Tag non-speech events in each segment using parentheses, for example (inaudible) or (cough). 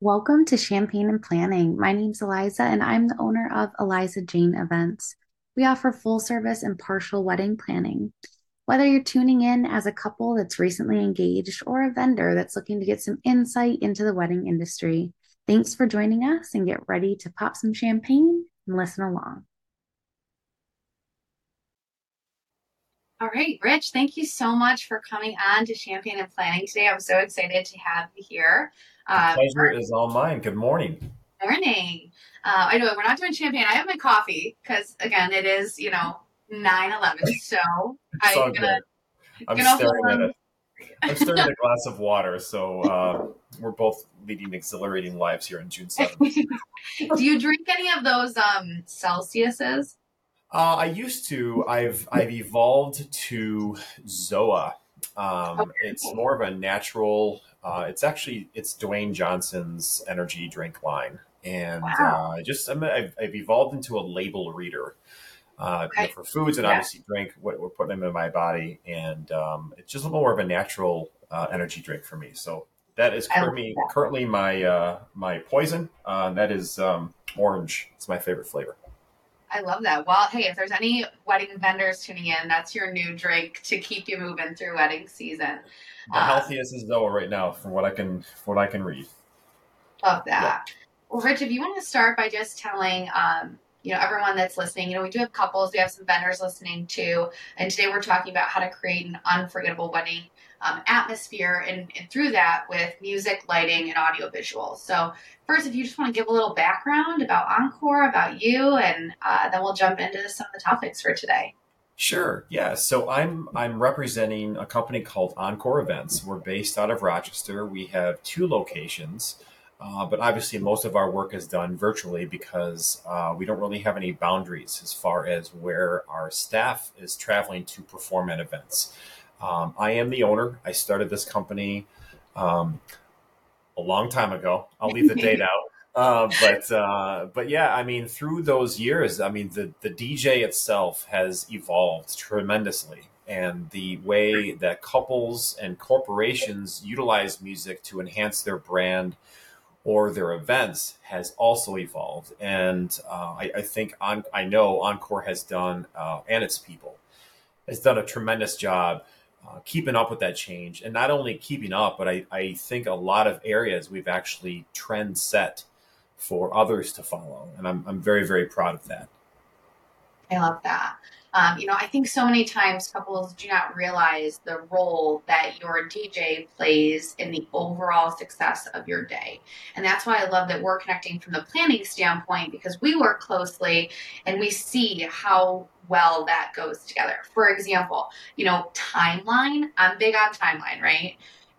Welcome to Champagne and Planning. My name's Eliza, and I'm the owner of Eliza Jane Events. We offer full service and partial wedding planning. Whether you're tuning in as a couple that's recently engaged or a vendor that's looking to get some insight into the wedding industry, thanks for joining us and get ready to pop some champagne and listen along. All right, Rich, thank you so much for coming on to Champagne and Planning today. I'm so excited to have you here. Uh, pleasure is all mine. Good morning. morning. Uh, I know we're not doing champagne. I have my coffee because, again, it is, you know, 9 11. (laughs) So I'm going I'm to staring at it. I'm staring at a glass of water. So uh, we're both leading exhilarating lives here on June 7th. (laughs) Do you drink any of those um, Celsiuses? Uh, I used to. I've I've evolved to Zoa. Um, it's more of a natural. Uh, it's actually it's Dwayne Johnson's energy drink line, and Wow. uh, just I'm, I've, I've evolved into a label reader. Uh, you know, Okay. for foods and Yeah. obviously drink, what we're putting them in my body, and um, it's just a little more of a natural uh, energy drink for me. So that is currently that. currently my uh, my poison. Uh, that is um, orange. It's my favorite flavor. I love that. Well, hey, if there's any wedding vendors tuning in, that's your new drink to keep you moving through wedding season. The Um, healthiest is Zoa right now, from what I can from what I can read. Love that. Well, Rich, if you want to start by just telling, um, you know, everyone that's listening, you know, we do have couples, we have some vendors listening too, and today we're talking about how to create an unforgettable wedding um, atmosphere, and, and through that with music, lighting, and audio visuals. So, first, if you just want to give a little background about Encore, about you, and uh, then we'll jump into some of the topics for today. Sure. Yeah. So I'm I'm representing a company called Encore Events. We're based out of Rochester. We have two locations, uh, but obviously most of our work is done virtually because uh, we don't really have any boundaries as far as where our staff is traveling to perform at events. Um, I am the owner. I started this company um, a long time ago. I'll leave the date (laughs) out. Uh, but uh, but yeah, I mean, through those years, I mean, the the DJ itself has evolved tremendously, and the way that couples and corporations utilize music to enhance their brand or their events has also evolved. And uh, I, I think on, I know Encore has done, uh, and its people has done a tremendous job uh, keeping up with that change, and not only keeping up, but I, I think a lot of areas we've actually trend set for others to follow, and I'm, I'm very very proud of that. I love that. Um, you know, I think so many times couples do not realize the role that your DJ plays in the overall success of your day. And that's why I love that we're connecting from the planning standpoint because we work closely and we see how well that goes together. For example, you know, timeline, I'm big on timeline, right?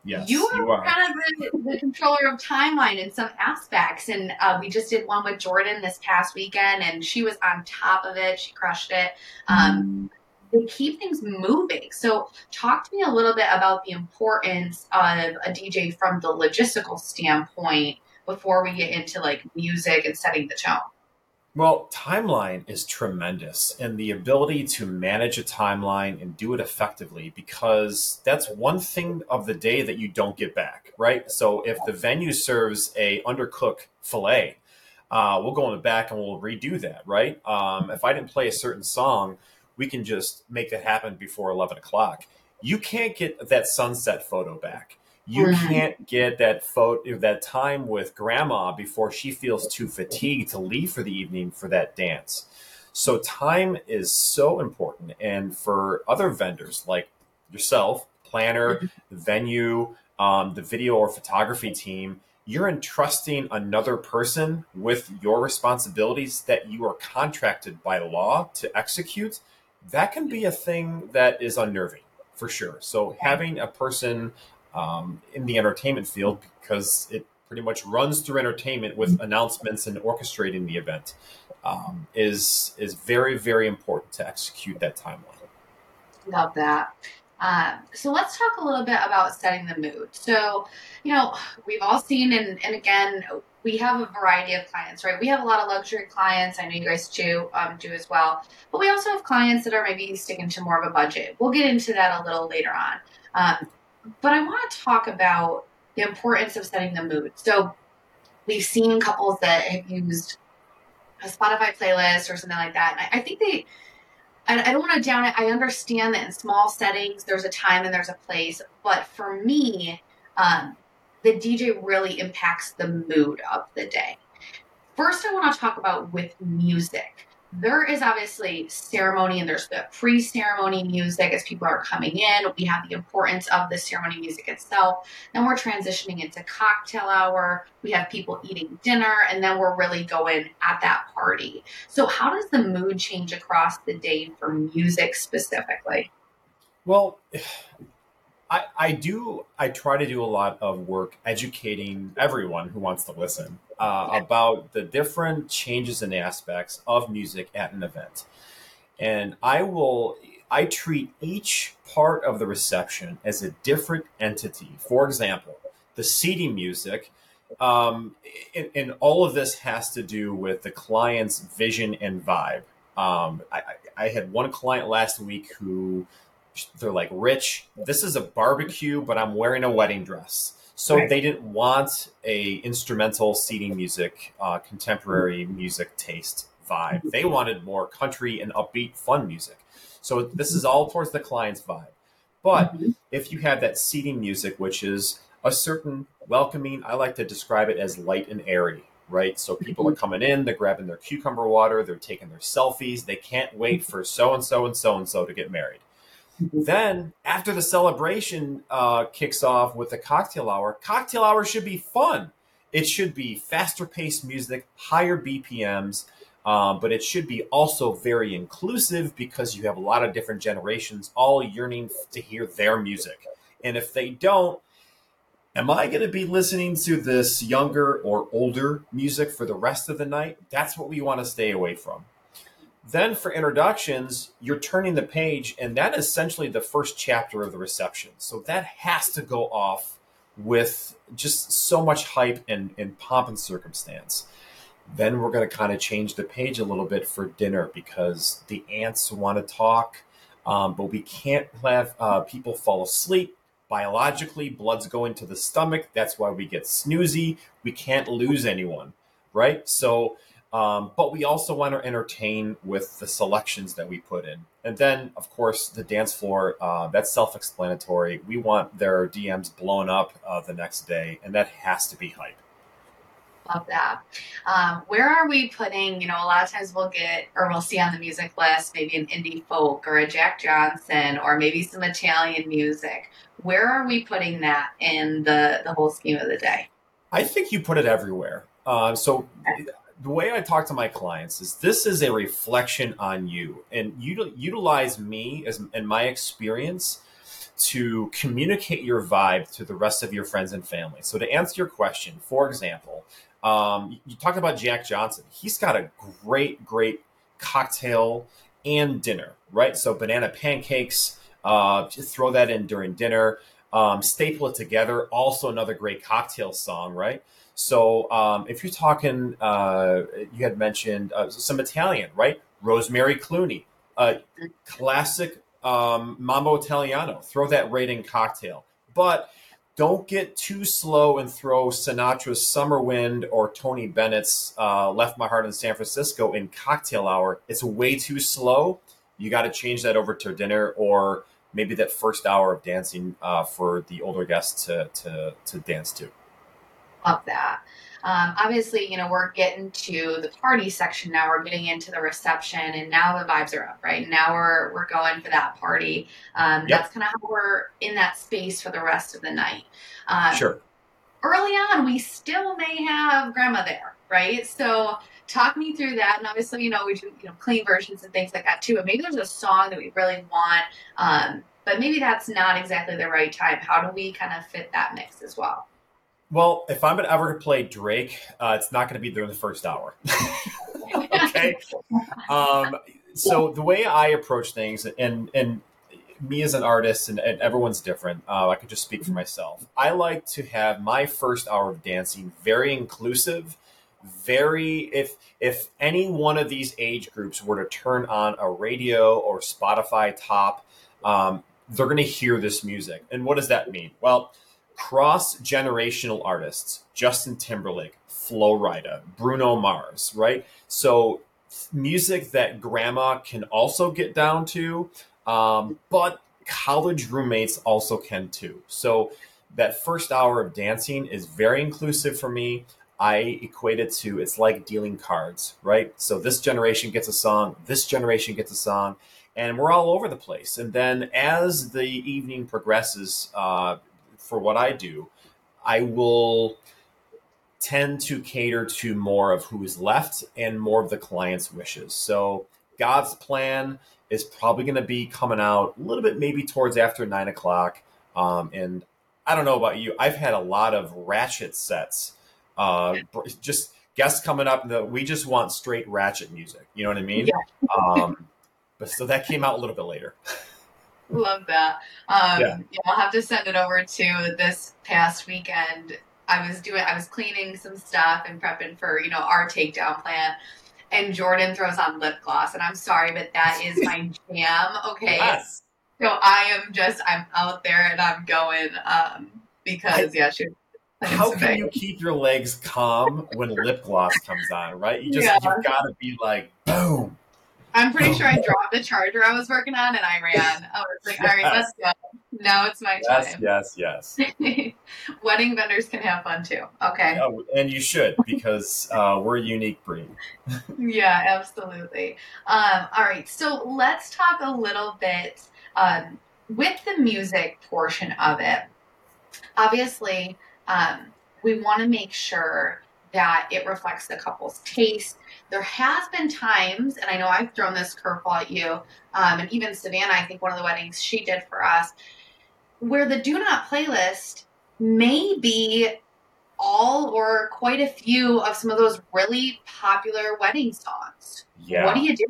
Yes, you you are are. kind of the, the controller of timeline in some aspects and uh, we just did one with jordan this past weekend and she was on top of it. She crushed it. Um, they keep things moving. So talk to me a little bit about the importance of a dj from the logistical standpoint before we get into like music and setting the tone Well, timeline is tremendous, and the ability to manage a timeline and do it effectively because that's one thing of the day that you don't get back, right? So if the venue serves a undercooked fillet, uh, we'll go in the back and we'll redo that, right? Um, if I didn't play a certain song, we can just make that happen before eleven o'clock. You can't get that sunset photo back. You Mhm. can't get that photo, that time with grandma before she feels too fatigued to leave for the evening for that dance. So time is so important. And for other vendors like yourself, planner, venue, um, the video or photography team, you're entrusting another person with your responsibilities that you are contracted by law to execute. That can be a thing that is unnerving for sure. So having a person um, in the entertainment field because it pretty much runs through entertainment with announcements and orchestrating the event um, is is very very important to execute that timeline. Love that. Um, so let's talk a little bit about setting the mood. So, you know, we've all seen, and, and again, we have a variety of clients, right? We have a lot of luxury clients. I know you guys too um, do as well. But we also have clients that are maybe sticking to more of a budget. We'll get into that a little later on. Um, but I want to talk about the importance of setting the mood. So, we've seen couples that have used a Spotify playlist or something like that. I, I think they, I, I don't want to down it. I understand that in small settings, there's a time and there's a place. But for me, um, the DJ really impacts the mood of the day. First, I want to talk about with music there is obviously ceremony and there's the pre ceremony music as people are coming in. We have the importance of the ceremony music itself. Then we're transitioning into cocktail hour. We have people eating dinner, and then we're really going at that party. So, how does the mood change across the day for music specifically? Well, I, I do I try to do a lot of work educating everyone who wants to listen uh, about the different changes and aspects of music at an event, and I will I treat each part of the reception as a different entity. For example, the seating music, um, and, and, all of this has to do with the client's vision and vibe. Um, I, I had one client last week who they're like, Rich, this is a barbecue, but I'm wearing a wedding dress. So right. they didn't want a instrumental seating music, uh, contemporary music taste vibe. They wanted more country and upbeat, fun music. So this is all towards the client's vibe. But mm-hmm. if you have that seating music, which is a certain welcoming, I like to describe it as light and airy, right? So people are mm-hmm. coming in, they're grabbing their cucumber water, they're taking their selfies, they can't wait for so and so and so and so to get married. Then after the celebration uh, kicks off with the cocktail hour, cocktail hour should be fun. It should be faster paced music, higher BPMs, um, but it should be also very inclusive because you have a lot of different generations all yearning to hear their music. And if they don't, am I going to be listening to this younger or older music for the rest of the night? That's what we want to stay away from. Then for introductions, you're turning the page, and that is essentially the first chapter of the reception. So that has to go off with just so much hype and, and pomp and circumstance. Then we're going to kind of change the page a little bit for dinner because the aunts want to talk, um, but we can't have uh, people fall asleep. Biologically, blood's going to the stomach. That's why we get snoozy. We can't lose anyone, right? So um, but we also want to entertain with the selections that we put in. And then, of course, the dance floor, uh, that's self explanatory. We want their DMs blown up uh, the next day, and that has to be hype. Love that. Um, where are we putting, you know, a lot of times we'll get or we'll see on the music list maybe an indie folk or a Jack Johnson or maybe some Italian music. Where are we putting that in the, the whole scheme of the day? I think you put it everywhere. Uh, so the way I talk to my clients is this is a reflection on you and you utilize me as and my experience to communicate your vibe to the rest of your friends and family. So to answer your question, for example, um, you talked about Jack Johnson. He's got a great, great cocktail and dinner, right? So banana pancakes, uh, throw that in during dinner. Um, staple it together. Also another great cocktail song, right? So um, if you're talking, uh, you had mentioned uh, some Italian, right? Rosemary Clooney, classic um, Mambo Italiano. Throw that right in cocktail, but don't get too slow and throw Sinatra's Summer Wind or Tony Bennett's uh, Left My Heart in San Francisco in cocktail hour. It's way too slow. You got to change that over to dinner or maybe that first hour of dancing uh, for the older guests to, to, to dance to love that. Um, obviously, you know, we're getting to the party section now. We're getting into the reception, and now the vibes are up, right? Now we're we're going for that party. Um, yep. That's kind of how we're in that space for the rest of the night. Um, sure. Early on, we still may have grandma there, right? So talk me through that. And obviously, you know, we do you know clean versions and things like that too. But maybe there's a song that we really want, um, but maybe that's not exactly the right time. How do we kind of fit that mix as well? Well, if I'm ever to play Drake, uh, it's not going to be during the first hour. (laughs) okay. Um, so the way I approach things, and and me as an artist, and, and everyone's different. Uh, I could just speak for myself. I like to have my first hour of dancing very inclusive. Very if if any one of these age groups were to turn on a radio or Spotify top, um, they're going to hear this music. And what does that mean? Well cross generational artists, Justin Timberlake, Flo Rida, Bruno Mars, right? So music that grandma can also get down to, um, but college roommates also can too. So that first hour of dancing is very inclusive for me. I equate it to it's like dealing cards, right? So this generation gets a song, this generation gets a song, and we're all over the place. And then as the evening progresses, uh, for what I do, I will tend to cater to more of who is left and more of the client's wishes. So God's plan is probably going to be coming out a little bit maybe towards after nine o'clock. Um, and I don't know about you, I've had a lot of ratchet sets. Uh, just guests coming up that we just want straight ratchet music. You know what I mean? Yeah. um, but so that came out a little bit later. (laughs) Love that. Um, yeah. yeah, I'll have to send it over to this past weekend I was doing, I was cleaning some stuff and prepping for, you know, our takedown plan. And Jordan throws on lip gloss. And I'm sorry, but that is my (laughs) jam. Okay. Yes. So I am just, I'm out there and I'm going um, because, I, yeah, she. How can you keep your legs calm when lip gloss comes on, right? You just, yeah. you've got to be like, boom, I'm pretty sure I dropped the charger I was working on and I ran. I was like, all right, (laughs) let's go. Now it's my yes, time. Yes, yes, yes. (laughs) Wedding vendors can have fun too. Okay. Yeah, and you should because uh, we're a unique breed. (laughs) yeah, absolutely. Um, all right, so let's talk a little bit um, with the music portion of it. Obviously, um, we want to make sure that it reflects the couple's taste. There has been times, and I know I've thrown this curveball at you, um, and even Savannah, I think one of the weddings she did for us, where the do not playlist may be all or quite a few of some of those really popular wedding songs. Yeah. What do you do?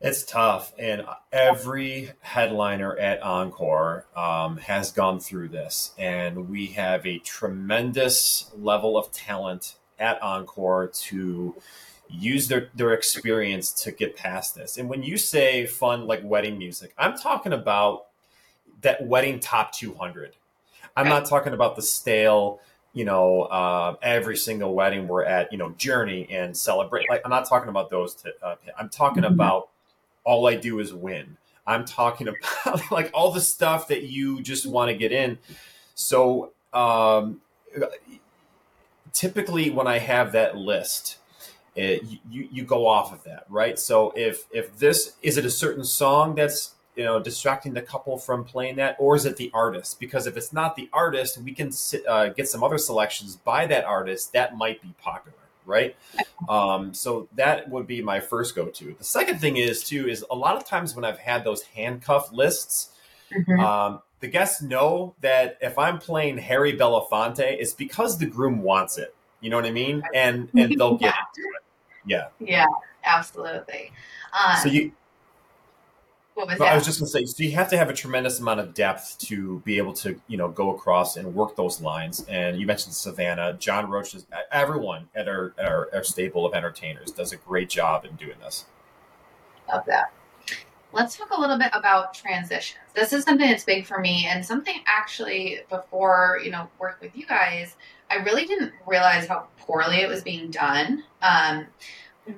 It's tough, and every headliner at Encore um, has gone through this, and we have a tremendous level of talent at Encore to use their their experience to get past this. And when you say fun like wedding music, I'm talking about that wedding top 200. I'm not talking about the stale you know, uh, every single wedding we're at, you know, journey and celebrate. Like, I'm not talking about those. To, uh, I'm talking mm-hmm. about all I do is win. I'm talking (laughs) about like all the stuff that you just want to get in. So um, typically, when I have that list, it, you you go off of that, right? So if if this is it a certain song that's you know distracting the couple from playing that, or is it the artist? Because if it's not the artist, we can sit, uh, get some other selections by that artist that might be popular right? Um, so that would be my first go to. The second thing is too is a lot of times when I've had those handcuff lists, mm-hmm. um, the guests know that if I'm playing Harry Belafonte, it's because the groom wants it. You know what I mean? And and they'll (laughs) get it. Yeah. Yeah, absolutely. Um, so you what was that? I was just going to say, so you have to have a tremendous amount of depth to be able to, you know, go across and work those lines. And you mentioned Savannah, John Roach, everyone at our, our, our stable of entertainers does a great job in doing this. Love that. Let's talk a little bit about transitions. This is something that's big for me, and something actually before you know work with you guys, I really didn't realize how poorly it was being done. Um,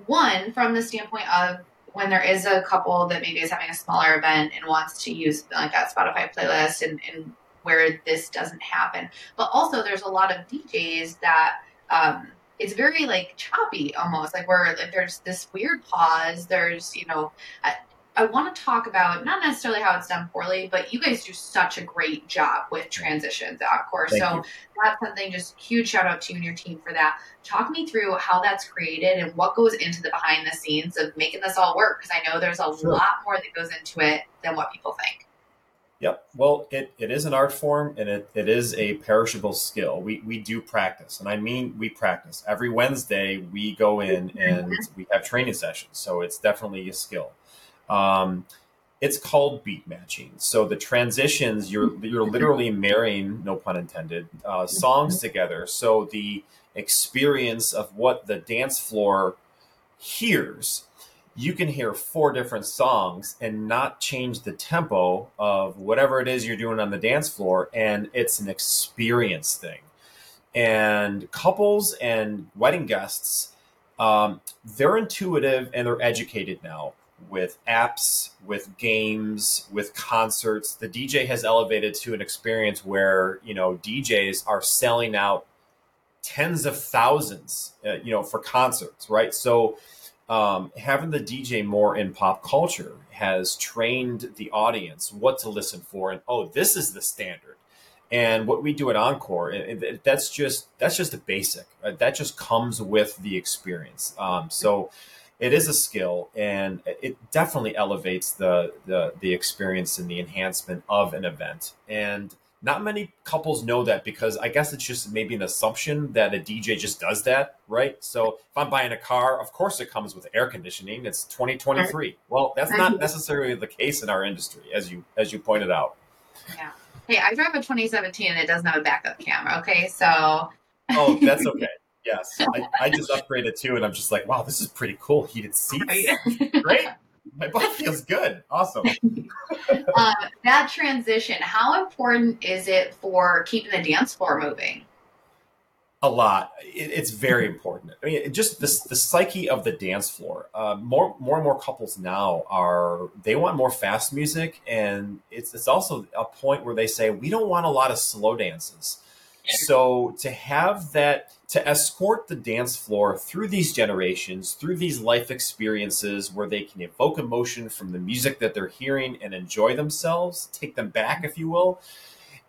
one, from the standpoint of when there is a couple that maybe is having a smaller event and wants to use like that Spotify playlist and, and where this doesn't happen. But also there's a lot of DJs that um, it's very like choppy almost like where like, there's this weird pause. There's, you know, I want to talk about not necessarily how it's done poorly, but you guys do such a great job with transitions at. Thank so you. that's something just huge shout out to you and your team for that. Talk me through how that's created and what goes into the behind the scenes of making this all work because I know there's a sure. lot more that goes into it than what people think. Yep. Well, it, it is an art form and it, it is a perishable skill. We, we do practice. And I mean, we practice. Every Wednesday, we go in and (laughs) we have training sessions. So it's definitely a skill. Um, it's called beat matching. So the transitions, you're you're literally marrying, no pun intended, uh, songs mm-hmm. together. So the experience of what the dance floor hears you can hear four different songs and not change the tempo of whatever it is you're doing on the dance floor. And it's an experience thing. And couples and wedding guests, um, they're intuitive and they're educated now with apps, with games, with concerts. The DJ has elevated to an experience where, you know, DJs are selling out tens of thousands, uh, you know, for concerts, right? So, um, having the DJ more in pop culture has trained the audience what to listen for, and oh, this is the standard. And what we do at Encore, it, it, that's just that's just the basic. Right? That just comes with the experience. Um, so it is a skill, and it definitely elevates the the the experience and the enhancement of an event. And not many couples know that because I guess it's just maybe an assumption that a DJ just does that, right? So if I'm buying a car, of course it comes with air conditioning. It's 2023. Well, that's not necessarily the case in our industry, as you as you pointed out. Yeah. Hey, I drive a 2017 and it doesn't have a backup camera. Okay, so. oh, that's okay. Yes, I, I, just upgraded too, and I'm just like, wow, this is pretty cool. Heated seats, (laughs) great my butt feels good. Awesome. (laughs) uh, that transition, how important is it for keeping the dance floor moving? A lot. It, it's very important. I mean, just the the psyche of the dance floor. Uh, more, more and more couples now are they want more fast music, and it's it's also a point where they say we don't want a lot of slow dances. So to have that to escort the dance floor through these generations, through these life experiences where they can evoke emotion from the music that they're hearing and enjoy themselves, take them back, if you will.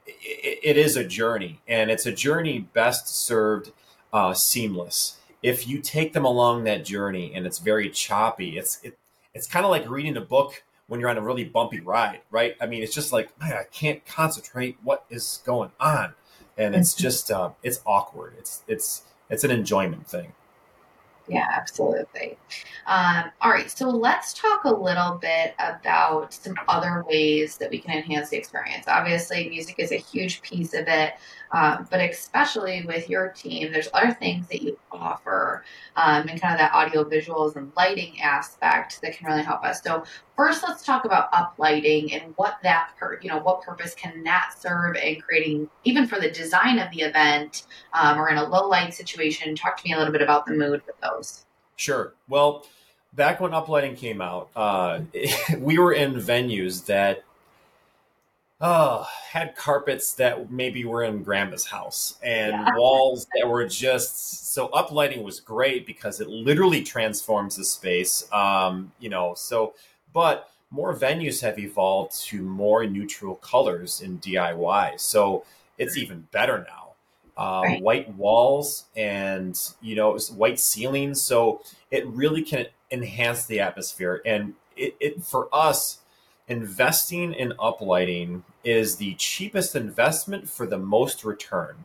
it, it is a journey, and it's a journey best served uh, seamless. If you take them along that journey and it's very choppy, it's it, it's kind of like reading a book when you're on a really bumpy ride, right? I mean, it's just like man, I can't concentrate. What is going on? And it's mm-hmm. just uh, it's awkward. It's it's it's an enjoyment thing. Yeah, absolutely. Um, all right, so let's talk a little bit about some other ways that we can enhance the experience. Obviously, music is a huge piece of it, um, but especially with your team, there's other things that you offer um, and kind of that audio visuals and lighting aspect that can really help us. So, first, let's talk about uplighting and what that, per, you know, what purpose can that serve in creating, even for the design of the event um, or in a low light situation. Talk to me a little bit about the mood with those. Sure. Well, back when uplighting came out, uh, (laughs) we were in venues that uh, had carpets that maybe were in grandma's house and yeah. walls that were just so uplighting was great because it literally transforms the space. Um, you know, so but more venues have evolved to more neutral colors in DIY, so it's even better now. Uh, right. white walls and you know white ceilings so it really can enhance the atmosphere and it, it for us investing in uplighting is the cheapest investment for the most return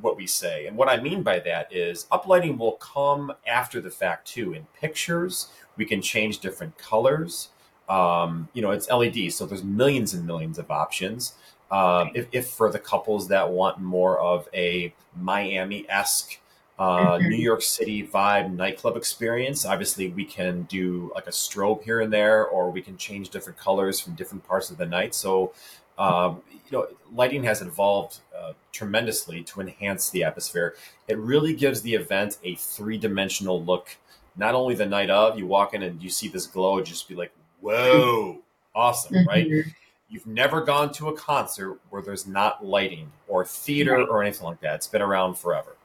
what we say. And what i mean by that is uplighting will come after the fact too. In pictures we can change different colors um, you know it's LED so there's millions and millions of options um, if, if, for the couples that want more of a Miami esque, uh, mm-hmm. New York City vibe nightclub experience, obviously we can do like a strobe here and there, or we can change different colors from different parts of the night. So, um, you know, lighting has evolved uh, tremendously to enhance the atmosphere. It really gives the event a three dimensional look. Not only the night of, you walk in and you see this glow, just be like, whoa, awesome, mm-hmm. right? You've never gone to a concert where there's not lighting or theater right. or anything like that. It's been around forever.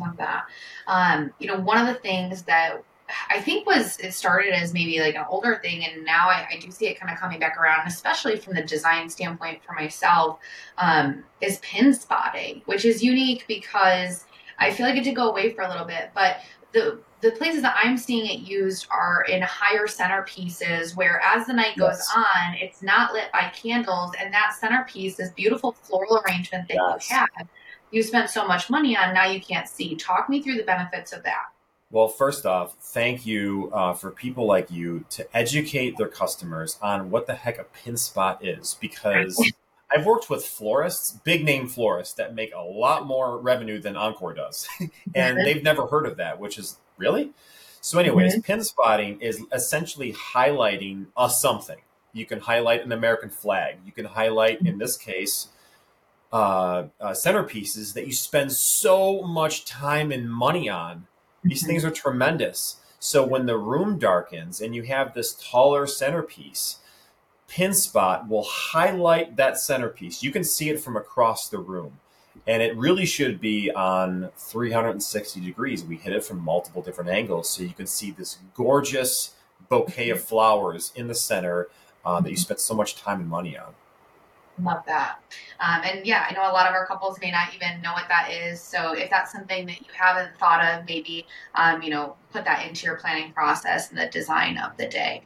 Love that. Um, you know, one of the things that I think was it started as maybe like an older thing, and now I, I do see it kind of coming back around, especially from the design standpoint for myself, um, is pin spotting, which is unique because I feel like it did go away for a little bit, but the the places that I'm seeing it used are in higher centerpieces where as the night goes yes. on, it's not lit by candles and that centerpiece, this beautiful floral arrangement that yes. you had, you spent so much money on, now you can't see. Talk me through the benefits of that. Well, first off, thank you uh, for people like you to educate their customers on what the heck a pin spot is because (laughs) I've worked with florists, big name florists that make a lot more revenue than Encore does, (laughs) and they've never heard of that, which is really. So, anyways, mm-hmm. pin spotting is essentially highlighting a something. You can highlight an American flag. You can highlight, in this case, uh, uh, centerpieces that you spend so much time and money on. These mm-hmm. things are tremendous. So when the room darkens and you have this taller centerpiece, pin spot will highlight that centerpiece. You can see it from across the room. And it really should be on 360 degrees. We hit it from multiple different angles. So you can see this gorgeous bouquet of flowers in the center uh, that you spent so much time and money on. Love that. Um, and yeah, I know a lot of our couples may not even know what that is. So if that's something that you haven't thought of, maybe, um, you know, put that into your planning process and the design of the day.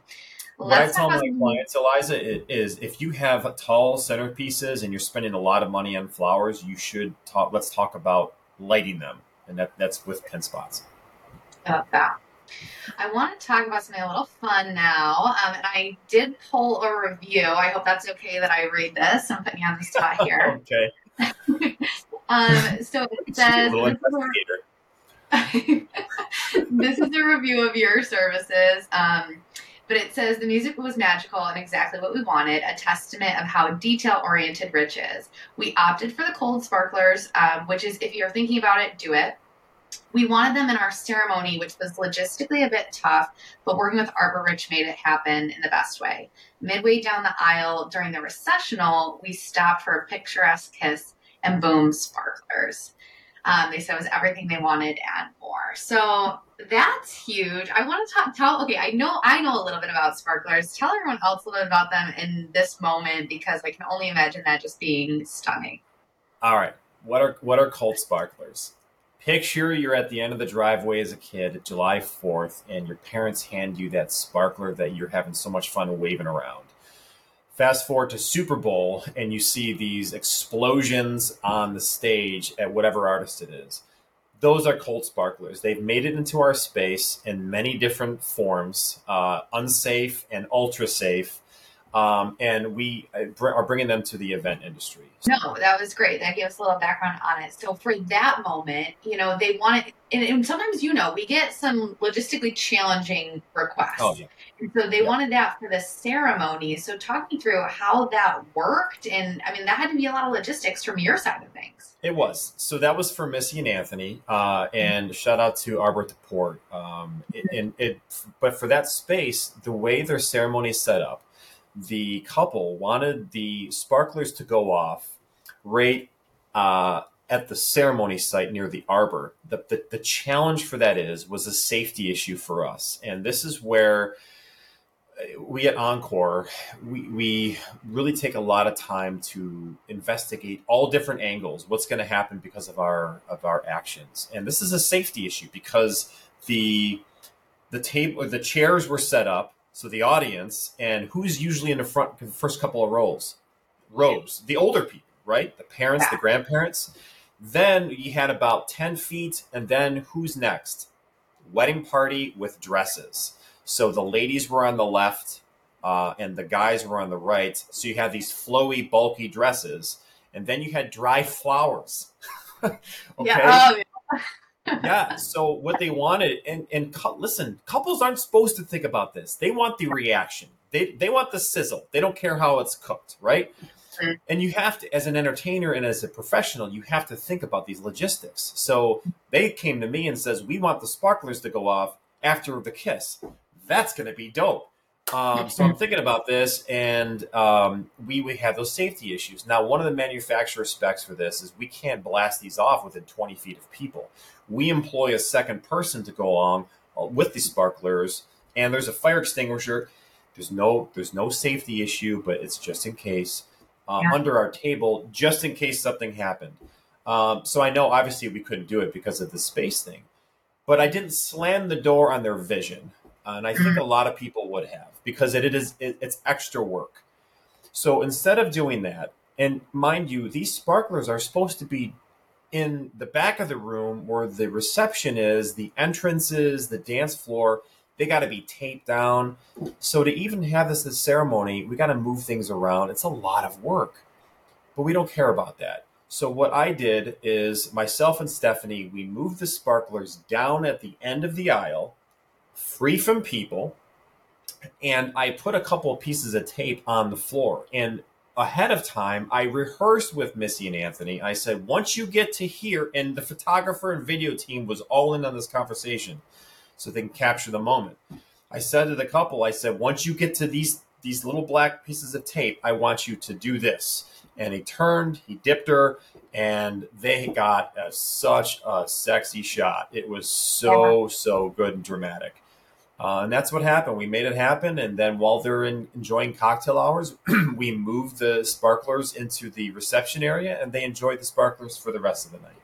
What I tell my clients, Eliza, is if you have tall centerpieces and you're spending a lot of money on flowers, you should talk. Let's talk about lighting them, and that, that's with pin spots. Love that. I want to talk about something a little fun now. Um, and I did pull a review. I hope that's okay that I read this. I'm putting you on the spot (laughs) here. okay. (laughs) um, so it (laughs) says this is a review of your services. Um, but it says the music was magical and exactly what we wanted, a testament of how detail oriented Rich is. We opted for the cold sparklers, um, which is if you're thinking about it, do it. We wanted them in our ceremony, which was logistically a bit tough, but working with Arbor Rich made it happen in the best way. Midway down the aisle during the recessional, we stopped for a picturesque kiss and boom, sparklers. Um, they said it was everything they wanted and more. So that's huge. I want to talk, tell, okay, I know, I know a little bit about sparklers. Tell everyone else a little bit about them in this moment because I can only imagine that just being stunning. All right. What are, what are cold sparklers? Picture you're at the end of the driveway as a kid, July 4th, and your parents hand you that sparkler that you're having so much fun waving around. Fast forward to Super Bowl, and you see these explosions on the stage at whatever artist it is. Those are cold sparklers. They've made it into our space in many different forms, uh, unsafe and ultra safe um, and we uh, are bringing them to the event industry. No, that was great. That gave us a little background on it. So for that moment, you know, they want it, and, and sometimes you know we get some logistically challenging requests. Oh, yeah. And so they yeah. wanted that for the ceremony. So talk me through how that worked, and I mean that had to be a lot of logistics from your side of things. It was. So that was for Missy and Anthony, uh, and mm-hmm. shout out to Arbor to Port. Um, and it, but for that space, the way their ceremony is set up the couple wanted the sparklers to go off right uh, at the ceremony site near the arbor. The, the, the challenge for that is was a safety issue for us, and this is where uh, we at Encore we, we really take a lot of time to investigate all different angles. What's going to happen because of our of our actions, and this is a safety issue because the the table the chairs were set up so the audience and who's usually in the front first couple of rows rows the older people right? The parents the grandparents. Then you had about 10 feet and then who's next? Wedding party with dresses. So the ladies were on the left uh, and the guys were on the right. So you had these flowy bulky dresses and then you had dry flowers. (laughs) Okay? yeah. Oh, yeah yeah. So what they wanted, and and listen, couples aren't supposed to think about this. They want the reaction. They they want the sizzle. They don't care how it's cooked, right? Mm-hmm. And you have to, as an entertainer and as a professional, you have to think about these logistics. So they came to me and says, "We want the sparklers to go off after the kiss." That's going to be dope. Um, so I'm (laughs) thinking about this, and um, we, we have those safety issues. Now, one of the manufacturer specs for this is we can't blast these off within 20 feet of people. We employ a second person to go along uh, with the sparklers, and there's a fire extinguisher. There's no there's no safety issue, but it's just in case uh, yeah. under our table, just in case something happened. Um, so I know obviously we couldn't do it because of the space thing, but I didn't slam the door on their vision, and I think mm-hmm. a lot of people would have because it is it, it's extra work. So instead of doing that, and mind you, these sparklers are supposed to be in the back of the room where the reception is, the entrances, the dance floor, they got to be taped down. So to even have this, this ceremony, we got to move things around. It's a lot of work, but we don't care about that. So what I did is myself and Stephanie, we moved the sparklers down at the end of the aisle free from people. And I put a couple pieces of tape on the floor. And ahead of time, I rehearsed with Missy and Anthony. I said, once you get to here, and the photographer and video team was all in on this conversation so they can capture the moment. I said to the couple, I said, once you get to these these little black pieces of tape, I want you to do this. And he turned, he dipped her, and they got a, such a sexy shot. It was so, so good and dramatic. Uh, and that's what happened. We made it happen. And then while they're in, enjoying cocktail hours, (clears throat) we moved the sparklers into the reception area and they enjoyed the sparklers for the rest of the night.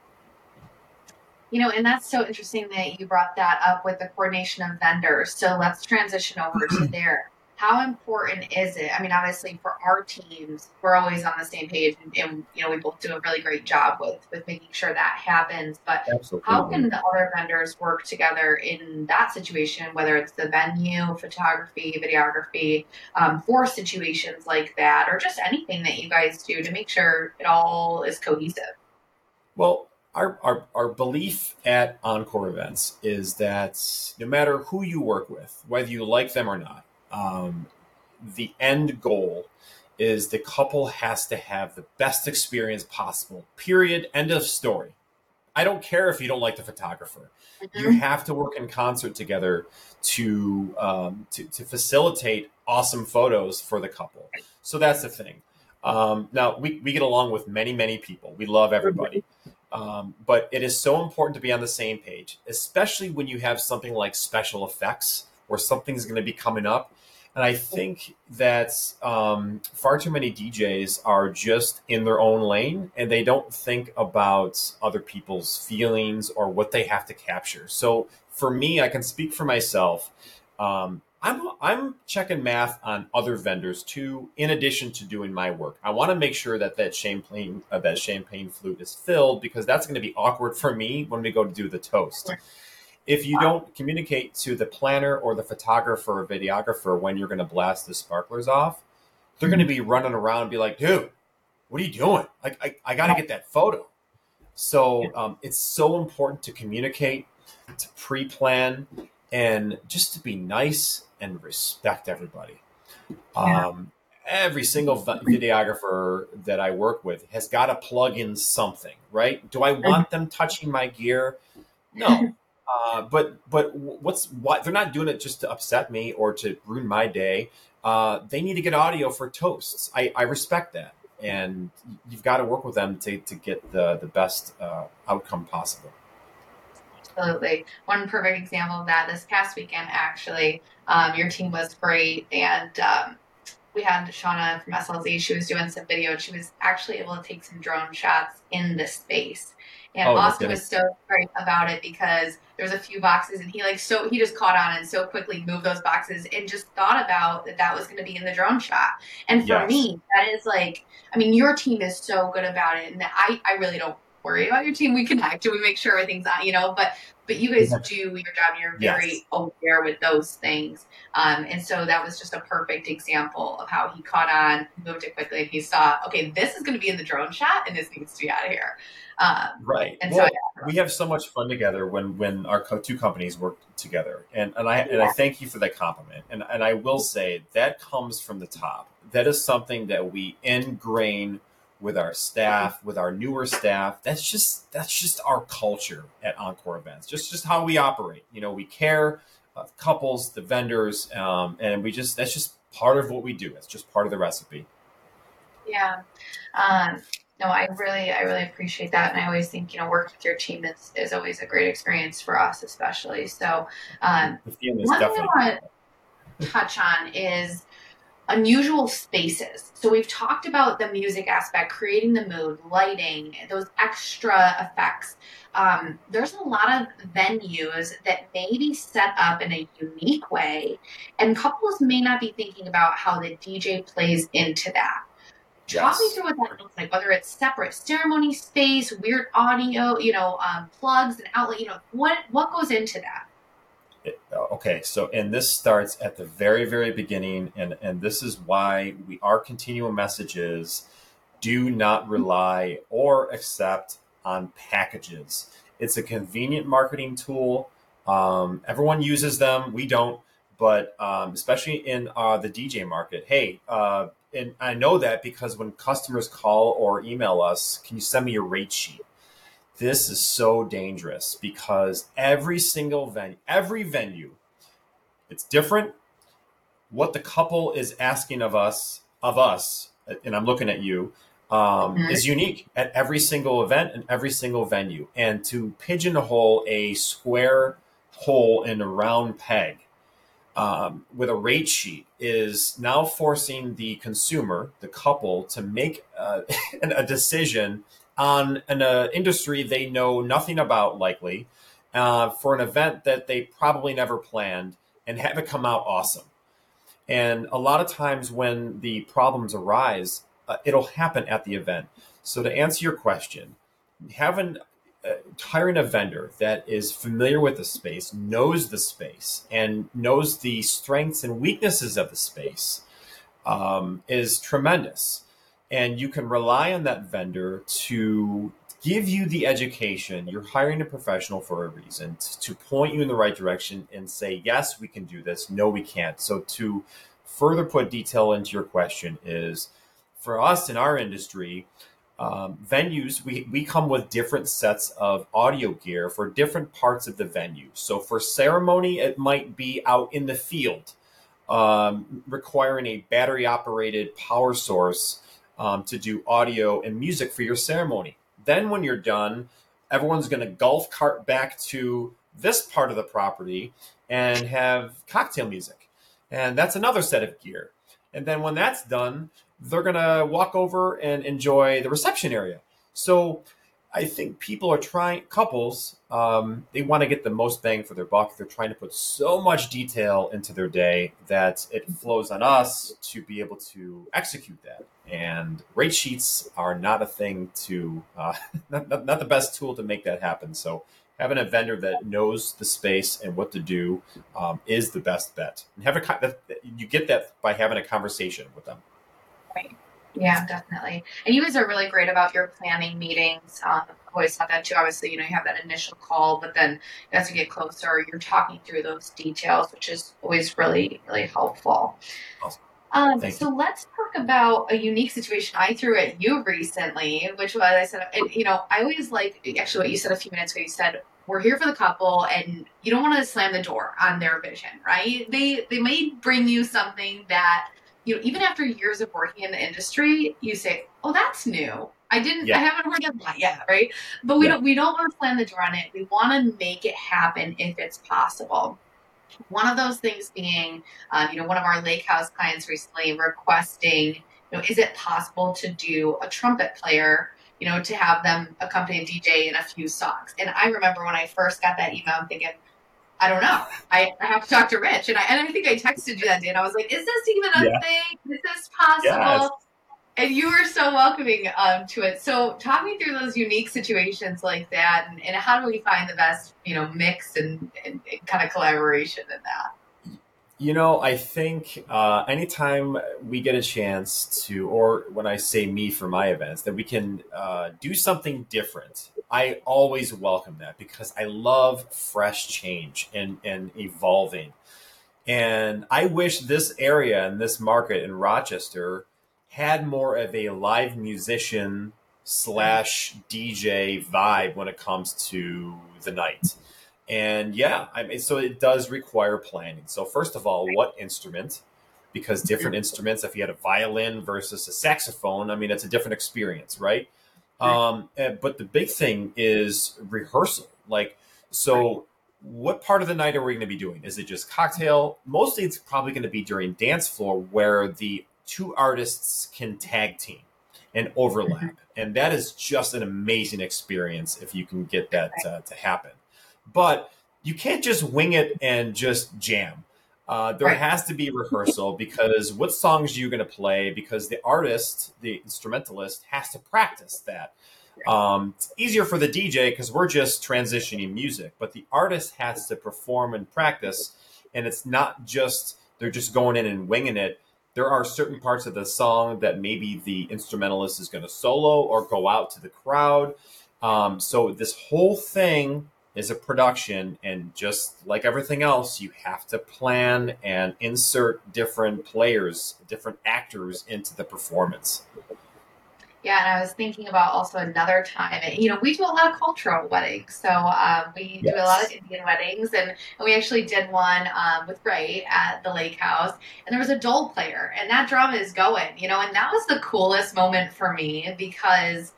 You know, and that's so interesting that you brought that up with the coordination of vendors. So let's transition over to (clears throat) there how important is it? I mean, obviously for our teams, we're always on the same page, and, and, you know we both do a really great job with with making sure that happens. But Absolutely. how can the other vendors work together in that situation, whether it's the venue, photography, videography, um, for situations like that, or just anything that you guys do to make sure it all is cohesive? Well, our, our, our belief at Encore Events is that no matter who you work with, whether you like them or not, um, the end goal is the couple has to have the best experience possible. Period. End of story. I don't care if you don't like the photographer. Mm-hmm. You have to work in concert together to, um, to to facilitate awesome photos for the couple. So that's the thing. Um, now we, we get along with many many people. We love everybody, um, but it is so important to be on the same page, especially when you have something like special effects or something's going to be coming up and I think that um, far too many DJs are just in their own lane and they don't think about other people's feelings or what they have to capture. So for me, I can speak for myself. Um, I'm, I'm checking math on other vendors too, in addition to doing my work. I want to make sure that that champagne uh, that champagne flute is filled because that's going to be awkward for me when we go to do the toast if you don't communicate to the planner or the photographer or videographer when you're going to blast the sparklers off, they're going to be running around and be like, dude, what are you doing? Like, I, I got to get that photo. So um, it's so important to communicate, to pre plan, and just to be nice and respect everybody. Um, every single videographer that I work with has got to plug in something, right? Do I want them touching my gear? No. (laughs) Uh, but but what's why they're not doing it just to upset me or to ruin my day. Uh, they need to get audio for toasts. I, I respect that, and you've got to work with them to, to get the the best uh, outcome possible. Absolutely. One perfect example of that this past weekend, actually, um, your team was great, and um, we had Shauna from SLZ. She was doing some video, and she was actually able to take some drone shots in this space. And oh, Austin was so great about it because there was a few boxes and he like so he just caught on and so quickly moved those boxes and just thought about that that was going to be in the drone shot. And for yes. me, that is like, I mean, your team is so good about it, and I I really don't worry about your team. We connect and we make sure everything's on, you know. But but you guys do your job. You're very yes. aware with those things, um, and so that was just a perfect example of how he caught on, moved it quickly, and he saw, okay, this is going to be in the drone shot, and this needs to be out of here. Um, right. And well, so yeah. we have so much fun together when when our co- two companies work together, and and I yeah. and I thank you for that compliment. And and I will say that comes from the top. That is something that we ingrain with our staff, with our newer staff. That's just that's just our culture at Encore Events. Just just how we operate. You know, we care uh, couples, the vendors, um, and we just that's just part of what we do. It's just part of the recipe. Yeah. Um, no, I really, I really appreciate that, and I always think you know working with your team is is always a great experience for us, especially. So, um, one thing I want to touch on is unusual spaces. So we've talked about the music aspect, creating the mood, lighting, those extra effects. Um, there's a lot of venues that may be set up in a unique way, and couples may not be thinking about how the DJ plays into that. Talk me through what that looks like, whether it's separate ceremony space, weird audio, you know, um, plugs and outlet, you know, what what goes into that? Uh, okay, so and this starts at the very very beginning, and and this is why we our continual messages do not rely or accept on packages. It's a convenient marketing tool. Um, everyone uses them. We don't, but um, especially in uh, the DJ market. Hey, uh, and I know that because when customers call or email us, can you send me your rate sheet? This is so dangerous because every single venue, every venue, it's different. What the couple is asking of us, of us, and I'm looking at you, um, mm-hmm. is unique at every single event and every single venue. And to pigeonhole a square hole in a round peg um, with a rate sheet is now forcing the consumer, the couple, to make uh, (laughs) a decision on an uh, industry they know nothing about, likely, uh, for an event that they probably never planned and have it come out awesome. And a lot of times when the problems arise, uh, it'll happen at the event. So to answer your question, having uh, hiring a vendor that is familiar with the space, knows the space, and knows the strengths and weaknesses of the space um, is tremendous. And you can rely on that vendor to give you the education. You're hiring a professional for a reason to point you in the right direction and say, yes, we can do this. No, we can't. So to further put detail into your question is for us in our industry, um, venues, we, we come with different sets of audio gear for different parts of the venue. So for ceremony, it might be out in the field, um, requiring a battery operated power source um, to do audio and music for your ceremony. Then when you're done, everyone's going to golf cart back to this part of the property and have cocktail music. And that's another set of gear. And then when that's done, they're going to walk over and enjoy the reception area. So I think people are trying, couples, um, they want to get the most bang for their buck. They're trying to put so much detail into their day that it flows on us to be able to execute that. And rate sheets are not a thing to, uh, (laughs) not, not, not the best tool to make that happen. So having a vendor that knows the space and what to do um, is the best bet. And have a you get that by having a conversation with them. Right. Yeah, definitely. And you guys are really great about your planning meetings. Um, I've always thought that too. Obviously, you know, you have that initial call, but then as you get closer, you're talking through those details, which is always really, really helpful. Awesome. Um, so let's talk about a unique situation I threw at you recently, which was I said, and, you know, I always like actually what you said a few minutes ago. You said we're here for the couple, and you don't want to slam the door on their vision, right? They they may bring you something that you know, even after years of working in the industry, you say, "Oh, that's new." I didn't. Yeah. I haven't heard of that yet, right? But we yeah. don't. We don't want to slam the door on it. We want to make it happen if it's possible. One of those things being, uh, you know, one of our lake house clients recently requesting, you know, is it possible to do a trumpet player, you know, to have them accompany a DJ in a few songs? And I remember when I first got that email, I'm thinking, I don't know. I, I have to talk to Rich, and I and I think I texted you that day, and I was like, "Is this even a yeah. thing? Is this possible?" Yes. And you were so welcoming um, to it. So, talk me through those unique situations like that, and, and how do we find the best, you know, mix and, and, and kind of collaboration in that? You know, I think uh, anytime we get a chance to, or when I say me for my events, that we can uh, do something different, I always welcome that because I love fresh change and, and evolving. And I wish this area and this market in Rochester had more of a live musician slash DJ vibe when it comes to the night. And yeah, I mean, so it does require planning. So first of all, what instrument? Because different instruments, if you had a violin versus a saxophone, I mean, it's a different experience, right? Um, eh, but the big thing is rehearsal. Like, so what part of the night are we going to be doing? Is it just cocktail? Mostly, it's probably going to be during dance floor where the two artists can tag team and overlap, mm-hmm. and that is just an amazing experience if you can get that uh, to happen but you can't just wing it and just jam. Uh, there right. has to be rehearsal (laughs) because what songs are you going to play? Because the artist, the instrumentalist, has to practice that. Um, it's easier for the DJ because we're just transitioning music, but the artist has to perform and practice. And it's not just they're just going in and winging it. There are certain parts of the song that maybe the instrumentalist is going to solo or go out to the crowd. Um, so this whole thing is a production, and just like everything else, you have to plan and insert different players, different actors into the performance. Yeah, and I was thinking about also another time. You know, we do a lot of cultural weddings, so um, we yes. do a lot of Indian weddings, and, and we actually did one um, with Ray at the Lake House, and there was a dhol player, and that drum is going. You know, and that was the coolest moment for me because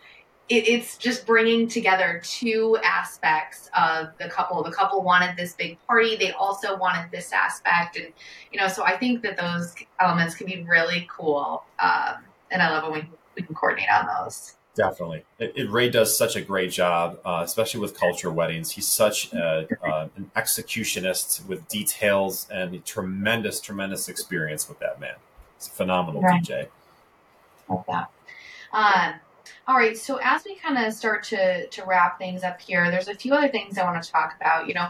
it, it's just bringing together two aspects of the couple. The couple wanted this big party; they also wanted this aspect, and you know, so I think that those elements can be really cool. Um, and I love when we we can coordinate on those. Definitely, it, it, Ray does such a great job, uh, especially with culture weddings. He's such a, uh, an executionist with details and tremendous, tremendous experience with that man. He's a phenomenal right. DJ. Like that. Um, all right, so as we kind of start to to wrap things up here, there's a few other things I want to talk about. You know,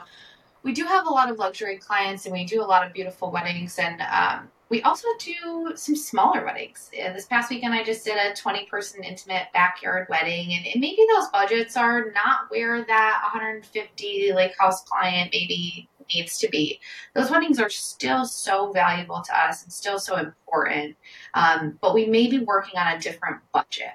we do have a lot of luxury clients, and we do a lot of beautiful weddings, and um, we also do some smaller weddings. Uh, this past weekend, I just did a 20 person intimate backyard wedding, and, and, maybe those budgets are not where that 150 lake house client maybe needs to be. Those weddings are still so valuable to us and still so important, um, but we may be working on a different budget.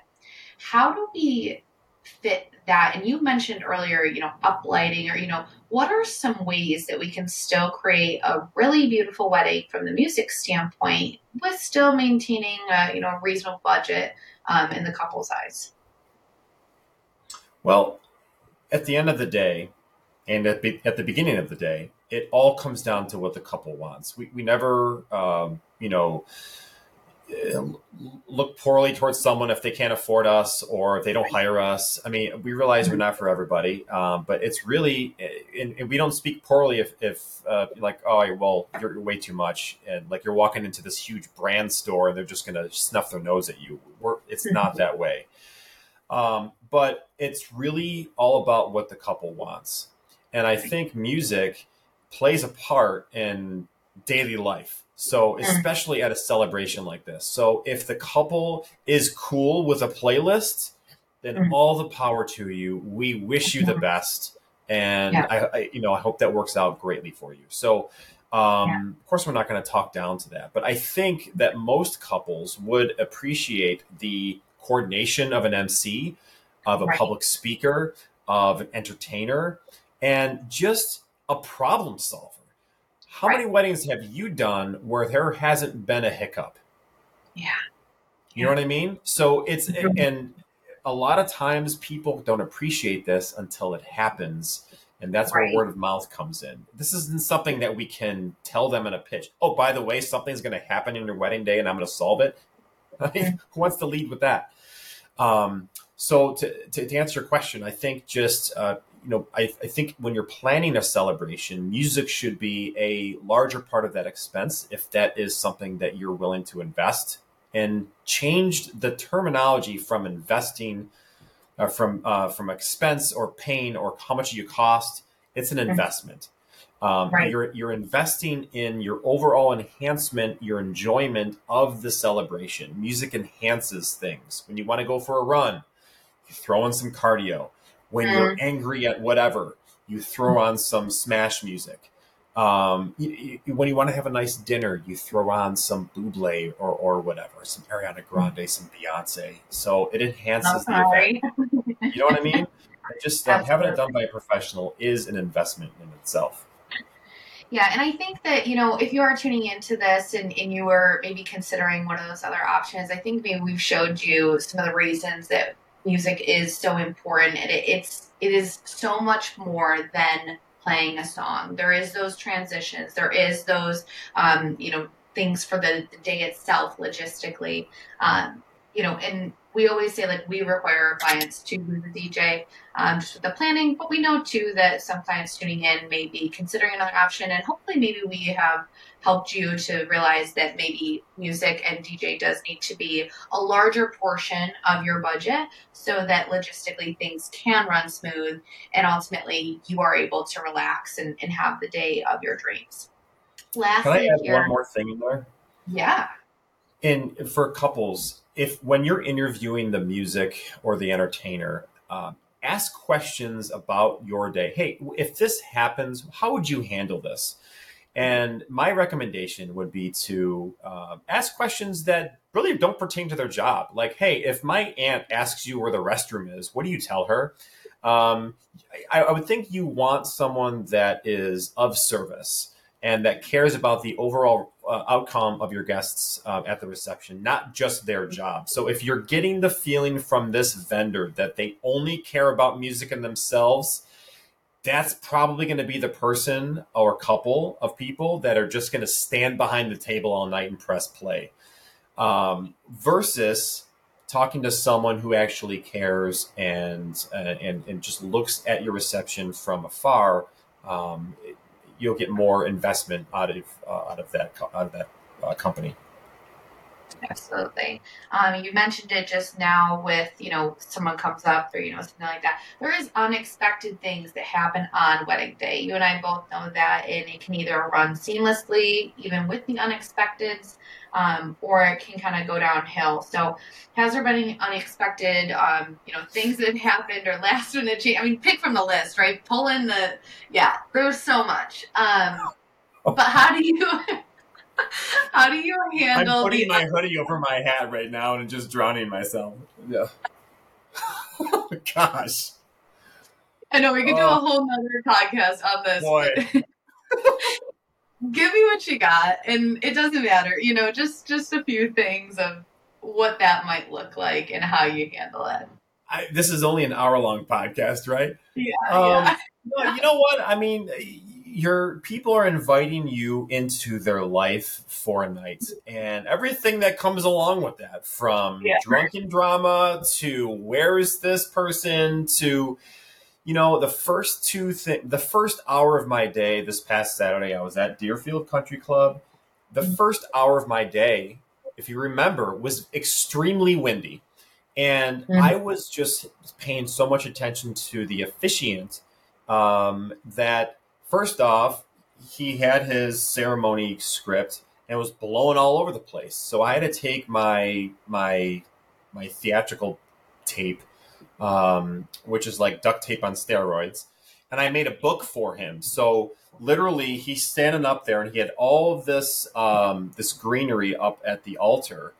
How do we fit that? And you mentioned earlier, you know, uplighting or, you know, what are some ways that we can still create a really beautiful wedding from the music standpoint with still maintaining a, you know, a reasonable budget um, in the couple's eyes? Well, at the end of the day, and at, be, at the beginning of the day, it all comes down to what the couple wants. We, we never, um, you know, look poorly towards someone if they can't afford us or if they don't hire us. I mean, we realize we're not for everybody, um, but it's really, and, and, we don't speak poorly if, if uh, like, oh, well, you're, way too much, and like you're walking into this huge brand store and they're just going to snuff their nose at you. We're, it's not (laughs) that way. Um, but it's really all about what the couple wants, and I think music plays a part in daily life so, mm. especially at a celebration like this. So, if the couple is cool with a playlist, then mm. all the power to you. We wish you the best, and yeah. I, I, you know, I hope that works out greatly for you. So, um, yeah. of course, we're not going to talk down to that, but I think that most couples would appreciate the coordination of an MC, of a right. public speaker, of an entertainer, and just a problem solver. How right. many weddings have you done where there hasn't been a hiccup? Yeah. You know what I mean? So it's and a lot of times people don't appreciate this until it happens. And that's right. where word of mouth comes in. This isn't something that we can tell them in a pitch. Oh, by the way, something's going to happen in your wedding day and I'm going to solve it. (laughs) Who wants to lead with that? Um, so to, to, to, answer your question, I think just uh, you know, I, I, think when you're planning a celebration, music should be a larger part of that expense if that is something that you're willing to invest. And change the terminology from investing, uh, from uh, from expense or pain or how much you cost. It's an investment. Um, right. You're you're investing in your overall enhancement, your enjoyment of the celebration. Music enhances things. When you want to go for a run, you throw in some cardio when mm. you're angry at whatever, you throw on some smash music. Um, you, you, when you want to have a nice dinner, you throw on some Buble or, or whatever, some Ariana Grande, some Beyonce. So it enhances the event. You know what I mean? (laughs) Just uh, having it done by a professional is an investment in itself. Yeah, and I think that, you know, if you are tuning into this and, and you were maybe considering one of those other options, I think maybe we've showed you some of the reasons that music is so important it, it's it is so much more than playing a song. There is those transitions. There is those um, you know things for the, the day itself logistically. Um, you know and we always say like we require our clients to do the DJ um, just with the planning, but we know too that some clients tuning in may be considering another option, and hopefully maybe we have helped you to realize that maybe music and DJ does need to be a larger portion of your budget so that logistically things can run smooth and ultimately you are able to relax and, and have the day of your dreams. Lastly, can I add here, one more thing in there? Yeah. And for couples, if when you're interviewing the music or the entertainer, uh, ask questions about your day. Hey, if this happens, how would you handle this? And my recommendation would be to uh, ask questions that really don't pertain to their job. Like, hey, if my aunt asks you where the restroom is, what do you tell her? Um, I, I would think you want someone that is of service and that cares about the overall uh, outcome of your guests uh, at the reception, not just their job. So if you're getting the feeling from this vendor that they only care about music and themselves, that's probably going to be the person or couple of people that are just going to stand behind the table all night and press play um, versus talking to someone who actually cares and, uh, and, and just looks at your reception from afar um, you'll get more investment out of uh, out of that out of that uh, company Absolutely. Um, you mentioned it just now with, you know, someone comes up or, you know, something like that. There is unexpected things that happen on wedding day. You and I both know that, and it can either run seamlessly, even with the unexpecteds, um, or it can kind of go downhill. So, has there been any unexpected, um, you know, things that (laughs) happened or last minute change? I mean, pick from the list, right? Pull in the, yeah, there's so much. Um, but how do you. (laughs) How do you handle? I'm putting the- my hoodie over my hat right now and just drowning myself. Yeah. (laughs) Gosh. I know we could do a whole nother podcast on this. Boy. Give me what you got, and it doesn't matter. You know, just just a few things of what that might look like and how you handle it. I, this is only an hour long podcast, right? Yeah. Um, yeah. No, you know what? I mean, your people are inviting you into their life for a night and everything that comes along with that from yeah. drunken drama to where is this person to you know the first two thing the first hour of my day this past saturday i was at deerfield country club the mm-hmm. first hour of my day if you remember was extremely windy and mm-hmm. i was just paying so much attention to the officiant um, that First off, he had his ceremony script and it was blowing all over the place. So I had to take my my my theatrical tape, um, which is like duct tape on steroids, and I made a book for him. So literally, he's standing up there, and he had all of this um, this greenery up at the altar,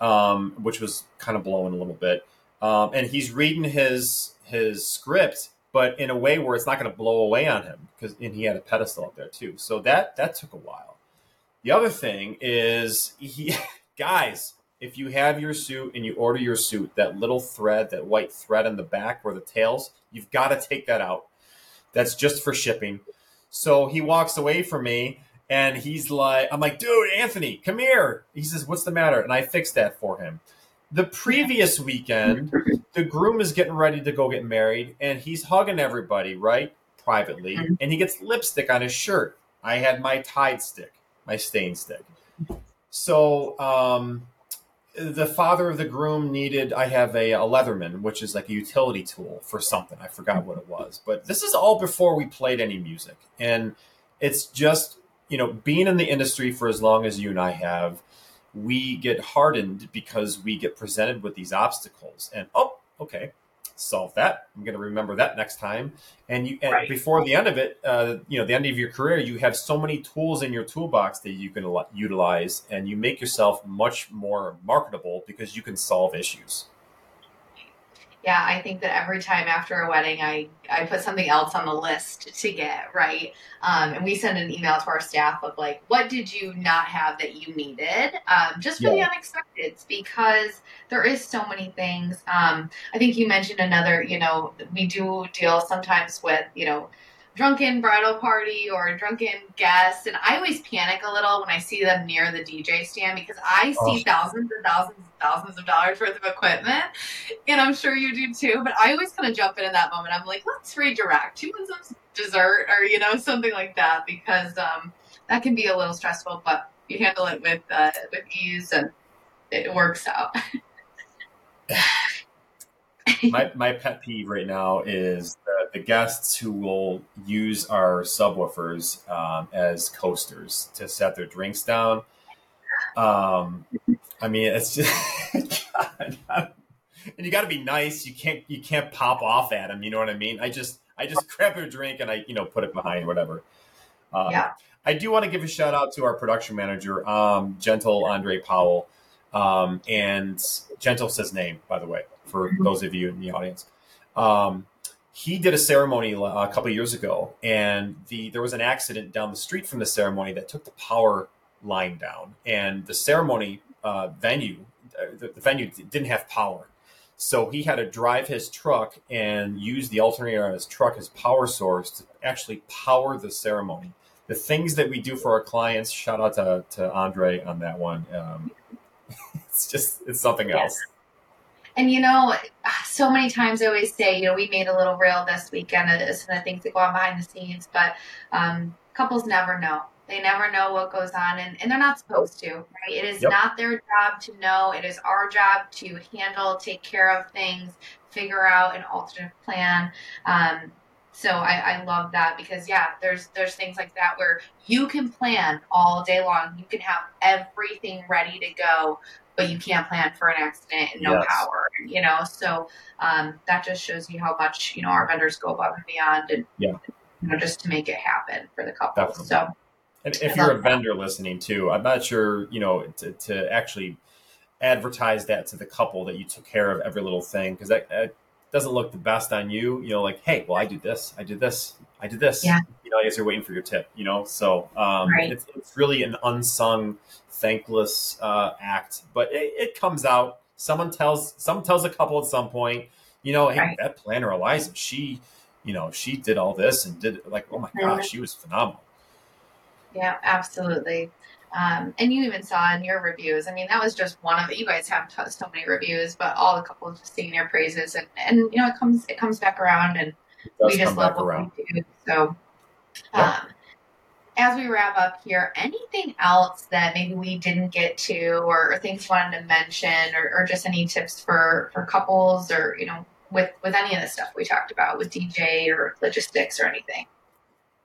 um, which was kind of blowing a little bit, um, and he's reading his his script but in a way where it's not going to blow away on him because and he had a pedestal up there too. So that that took a while. The other thing is he (laughs) guys, if you have your suit and you order your suit, that little thread, that white thread in the back where the tails, you've got to take that out. That's just for shipping. So he walks away from me and he's like, I'm like, dude, Anthony, come here. He says, What's the matter? And I fixed that for him. The previous (laughs) weekend, the groom is getting ready to go get married and he's hugging everybody, right? Privately. Mm-hmm. And he gets lipstick on his shirt. I had my Tide stick, my stain stick. So, um, the father of the groom needed i have a, a, leatherman which is like a utility tool for something. I forgot what it was. But this is all before we played any music. And it's just you know being in the industry for as long as you and i have we get hardened because we get presented with these obstacles. And oh okay solve that. I'm going to remember that next time. And you and right. before the end of it uh, you know the end of your career you have so many tools in your toolbox that you can utilize and you make yourself much more marketable because you can solve issues yeah, I think that every time after a wedding, I, I put something else on the list to get, right? Um, and we send an email to our staff of like, what did you not have that you needed? Um, just for yeah. the unexpected, because there is so many things. Um, I think you mentioned another, you know, we do deal sometimes with, you know, drunken bridal party or drunken guests and i always panic a little when i see them near the dj stand because i see oh. thousands and thousands and thousands of dollars worth of equipment and i'm sure you do too but i always kind of jump in in that moment. I'm like let's redirect. You want some dessert or you know something like that? Because um, that can be a little stressful but you handle it with uh, with ease and it works out (laughs) my, (laughs) my pet peeve right now is the, the guests who will use our subwoofers um, as coasters to set their drinks down. Um, I mean, it's just (laughs) God, and you got to be nice. You can't you can't pop off at them. You know what I mean? I just I just (laughs) grab their drink and I you know put it behind whatever. Um, yeah. I do want to give a shout out to our production manager, um, Gentle Andre Powell, um, and Gentle says name by the way for those of you in the audience. Um, he did a ceremony a couple years ago, and the there was an accident down the street from the ceremony that took the power line down, and the ceremony uh, venue, uh, the, the venue didn't have power. So he had to drive his truck and use the alternator on his truck as power source to actually power the ceremony. The things that we do for our clients, shout out to, to Andre on that one. Um, (laughs) it's just, it's something else. And you know, so many times I always say, you know, we made a little reel this weekend of this and the things that go on behind the scenes, but um, couples never know. They never know what goes on, and, and they're not supposed to, right? It is yep. not their job to know. It is our job to handle, take care of things, figure out an alternate plan. Um, so I, I love that because yeah, there's there's things like that where you can plan all day long. You can have everything ready to go, but you can't plan for an accident and no yes. power. You know, so um, that just shows you how much you know our vendors go above and beyond, and yeah. you know, just to make it happen for the couple. Definitely. So and if you're a vendor listening too, I'm not sure, you know, to, to actually advertise that to the couple that you took care of every little thing because that, that, doesn't look the best on you. You know, like, hey, well, I do this, I did this, I did this. Yeah. You know, I guess you're waiting for your tip. You know, so um, right. it's, it's, really an unsung, thankless uh, act, but it, it, comes out. Someone tells someone tells a couple at some point, you know, hey, right. that planner Eliza, she, you know, she did all this and did it like, oh my gosh, she was phenomenal. Yeah, absolutely. Um, and you even saw in your reviews. I mean, that was just one of it. you guys have t- so many reviews, but all the couples just singing your praises, and and you know it comes it comes back around, and we just love what around. we do. So, um, as we wrap up here, anything else that maybe we didn't get to, or, or things you wanted to mention, or, or just any tips for for couples, or you know, with with any of the stuff we talked about with DJ or logistics or anything.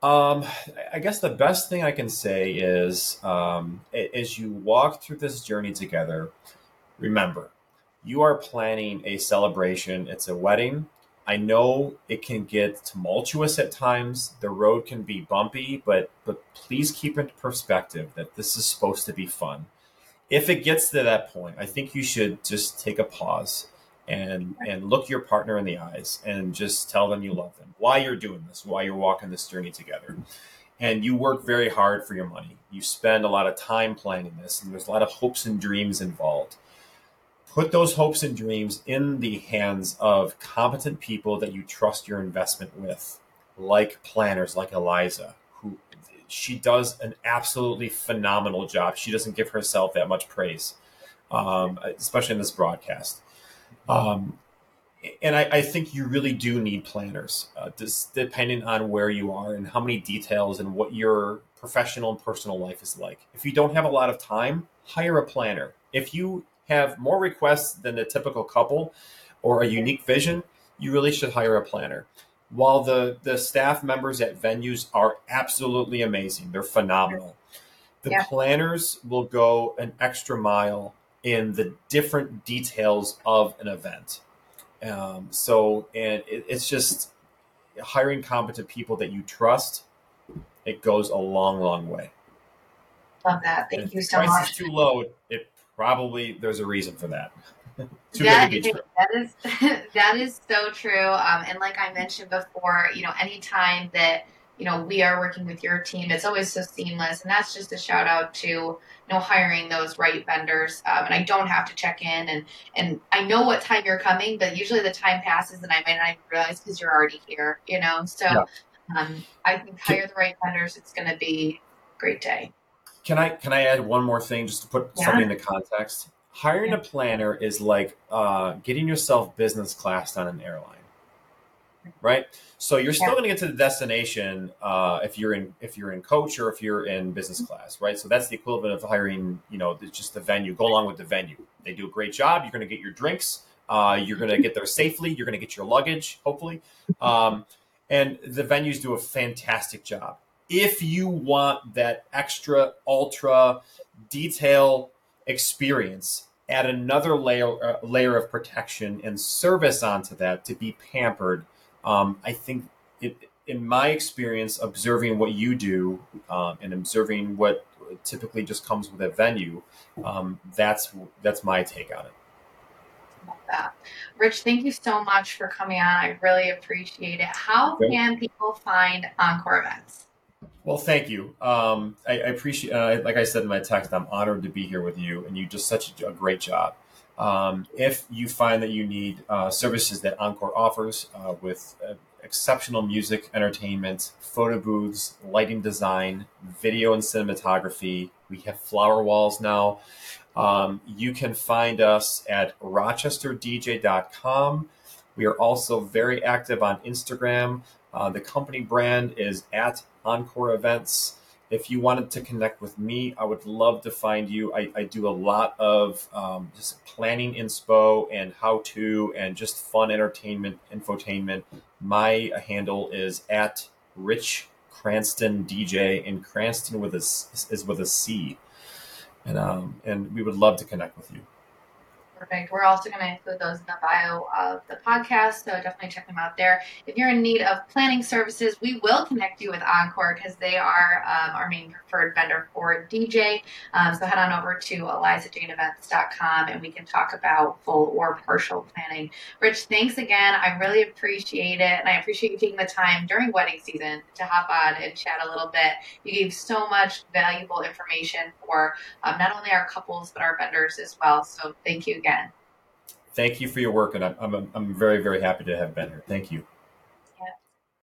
Um, I guess the best thing I can say is um, as you walk through this journey together, remember, you are planning a celebration. It's a wedding. I know it can get tumultuous at times. The road can be bumpy, but but please keep in perspective that this is supposed to be fun. If it gets to that point, I think you should just take a pause and and look your partner in the eyes and just tell them you love them. Why you're doing this why you're walking this journey together. And you work very hard for your money. You spend a lot of time planning this and there's a lot of hopes and dreams involved. Put those hopes and dreams in the hands of competent people that you trust your investment with like planners like eliza who she does an absolutely phenomenal job. She doesn't give herself that much praise um, especially in this broadcast um, and I, I, think you really do need planners, uh, just depending on where you are and how many details and what your professional and personal life is like. If you don't have a lot of time, hire a planner. If you have more requests than the typical couple or a unique vision, you really should hire a planner. While the, the staff members at venues are absolutely amazing, they're phenomenal. The yeah. planners will go an extra mile in the different details of an event. Um, so, and it, it's just hiring competent people that you trust. It goes a long, long way. Love that. Thank and you so much. Price is too low. It probably there's a reason for that. (laughs) that, that is (laughs) that is so true. Um, and like I mentioned before, you know, anytime that you know, we are working with your team. It's always so seamless. And that's just a shout out to, know, hiring those right vendors. Um, and I don't have to check in and, and I know what time you're coming, but usually the time passes and I might not even realize because you're already here, you know? So yeah. um, I think hire the right vendors. It's going to be a great day. Can I, can I add one more thing just to put yeah. something into context? Hiring yeah. a planner is like uh, getting yourself business class on an airline right? So you're still yeah. going to get to the destination uh, if you're in if you're in coach or if you're in business class, right? So that's the equivalent of hiring, you know, just the venue. Go along with the venue. They do a great job. You're going to get your drinks. Uh, you're going to get there safely. You're going to get your luggage, hopefully. Um, and the venues do a fantastic job. If you want that extra ultra detail experience, add another layer uh, layer of protection and service onto that to be pampered. Um, I think it, in my experience, observing what you do um, and observing what typically just comes with a venue, um, that's that's my take on it. That. Rich, thank you so much for coming on. I really appreciate it. How can people find Encore events? Well, thank you. Um, I, I, appreciate, uh, like I said in my text, I'm honored to be here with you, and you just such a, great job. Um, if you find that you need uh, services that Encore offers uh, with uh, exceptional music, entertainment, photo booths, lighting design, video and cinematography, we have flower walls now. Um, you can find us at rochesterdj.com. We are also very active on Instagram. Uh, the company brand is at Encore Events. If you wanted to connect with me, I would love to find you. I, I do a lot of um, just planning inspo and how to and just fun entertainment, infotainment. My handle is at Rich Cranston DJ, and Cranston with a, is with a C. And um, and we would love to connect with you. Perfect. We're also going to include those in the bio of the podcast, so definitely check them out there. If you're in need of planning services, we will connect you with Encore because they are um, our main preferred vendor for DJ. Um, so head on over to elizajaneevents.com and we can talk about full or partial planning. Rich, thanks again. I really appreciate it, and I appreciate you taking the time during wedding season to hop on and chat a little bit. You gave so much valuable information for um, not only our couples but our vendors as well. So thank you again thank you for your work, and I'm, I'm, I'm very, very happy to have been here. Thank you.